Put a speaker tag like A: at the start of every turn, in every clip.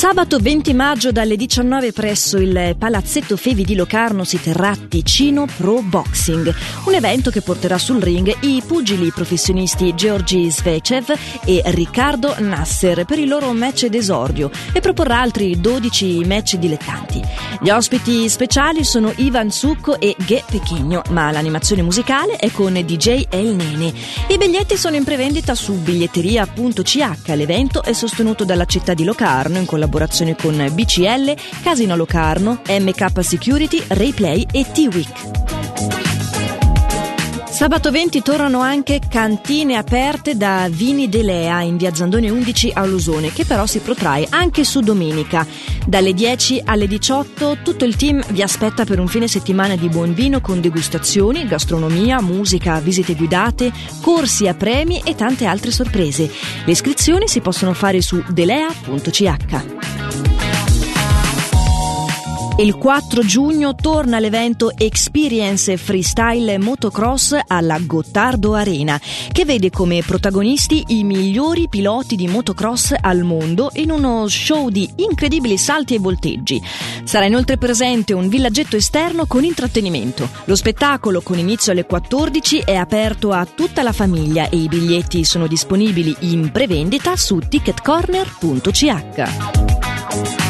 A: Sabato 20 maggio dalle 19 presso il Palazzetto Fevi di Locarno si terrà Ticino Pro Boxing, un evento che porterà sul ring i pugili professionisti Georgi Svecev e Riccardo Nasser per il loro match d'esordio e proporrà altri 12 match dilettanti. Gli ospiti speciali sono Ivan Succo e Ghe Pechigno, ma l'animazione musicale è con DJ El Nene. I biglietti sono in prevendita su biglietteria.ch. L'evento è sostenuto dalla città di Locarno in collaborazione collaborazione con BCL, Casino Locarno, MK Security, Rayplay e T-Week. Sabato 20 tornano anche cantine aperte da Vini Delea in via Zandone 11 a Lusone, che però si protrae anche su domenica. Dalle 10 alle 18 tutto il team vi aspetta per un fine settimana di buon vino con degustazioni, gastronomia, musica, visite guidate, corsi a premi e tante altre sorprese. Le iscrizioni si possono fare su delea.ch. Il 4 giugno torna l'evento Experience Freestyle Motocross alla Gottardo Arena, che vede come protagonisti i migliori piloti di motocross al mondo in uno show di incredibili salti e volteggi. Sarà inoltre presente un villaggetto esterno con intrattenimento. Lo spettacolo, con inizio alle 14, è aperto a tutta la famiglia e i biglietti sono disponibili in prevendita su ticketcorner.ch.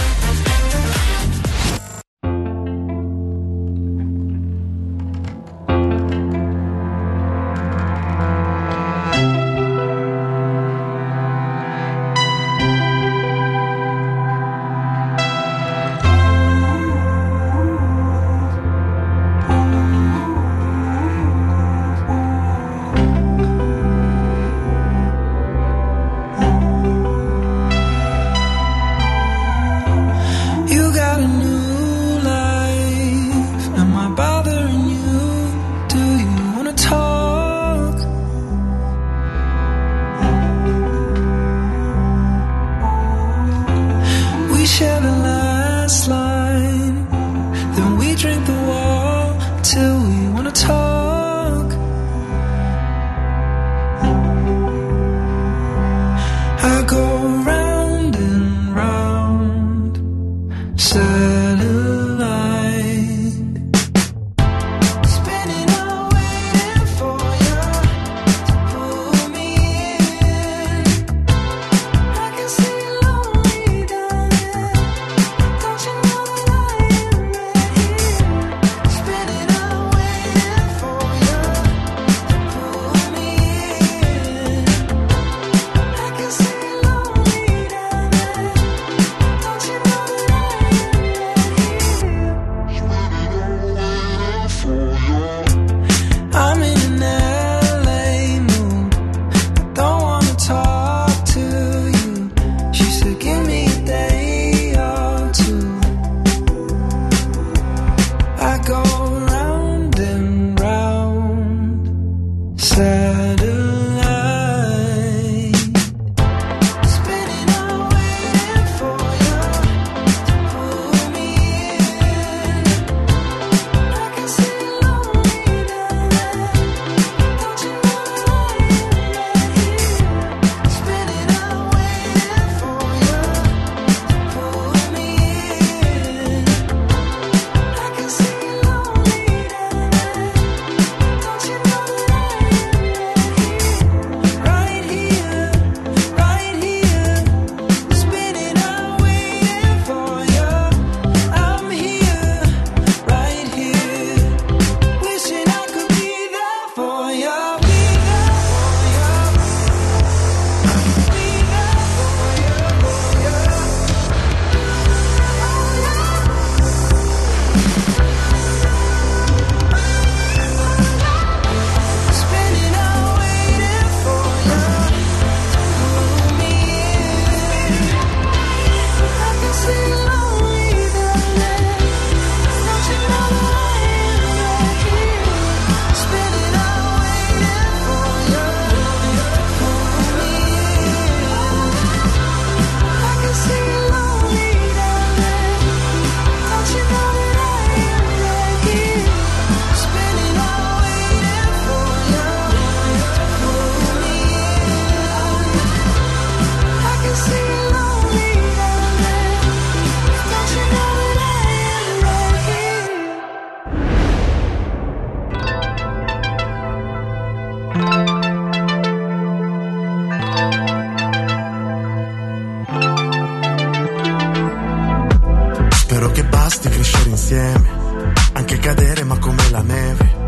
B: Insieme, anche cadere ma come la neve.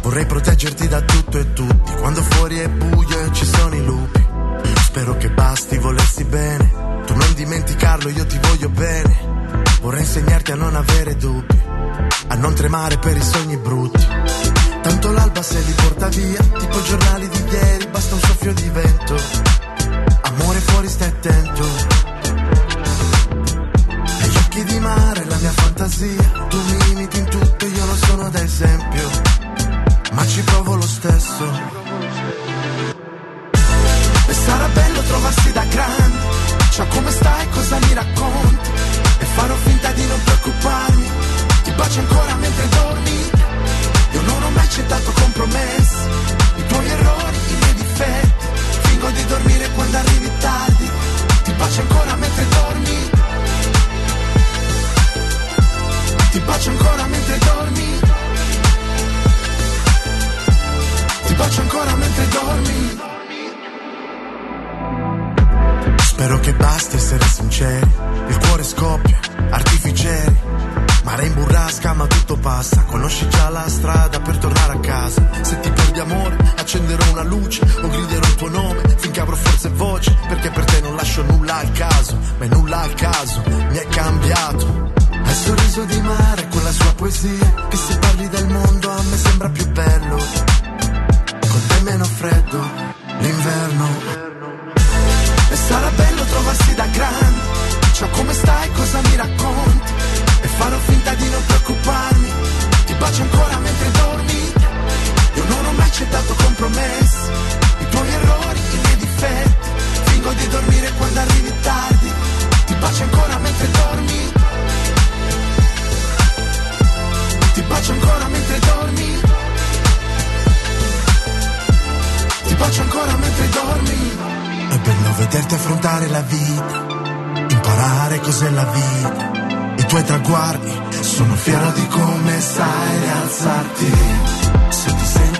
B: Vorrei proteggerti da tutto e tutti, quando fuori è buio e ci sono i lupi. Spero che basti volersi bene, tu non dimenticarlo, io ti voglio bene. Vorrei insegnarti a non avere dubbi, a non tremare per i sogni brutti. Tanto l'alba se li porta via, tipo giornali di ieri, basta un soffio di vento. Amore fuori stai attento. Occhi di mare la mia fantasia, tu mi imiti in tutto, io non sono da esempio, ma ci provo bacio ancora mentre dormi. Spero che basti essere sinceri, il cuore scoppia, artificieri, mare in burrasca ma tutto passa, conosci già la strada per tornare a casa, se ti perdi amore accenderò una luce o griderò il tuo nome. Finché avrò forza e voce, perché per te non lascio nulla al caso, ma nulla al caso, mi è cambiato. È il sorriso di mare con la sua poesia, che se parli del mondo a me sembra più bello, accettato compromessi I tuoi errori, i miei difetti Fingo di dormire quando arrivi tardi Ti bacio ancora mentre dormi Ti bacio ancora mentre dormi Ti bacio ancora mentre dormi è bello vederti affrontare la vita, imparare cos'è la vita. I tuoi traguardi, sono fiero di come sai rialzarti. Se ti senti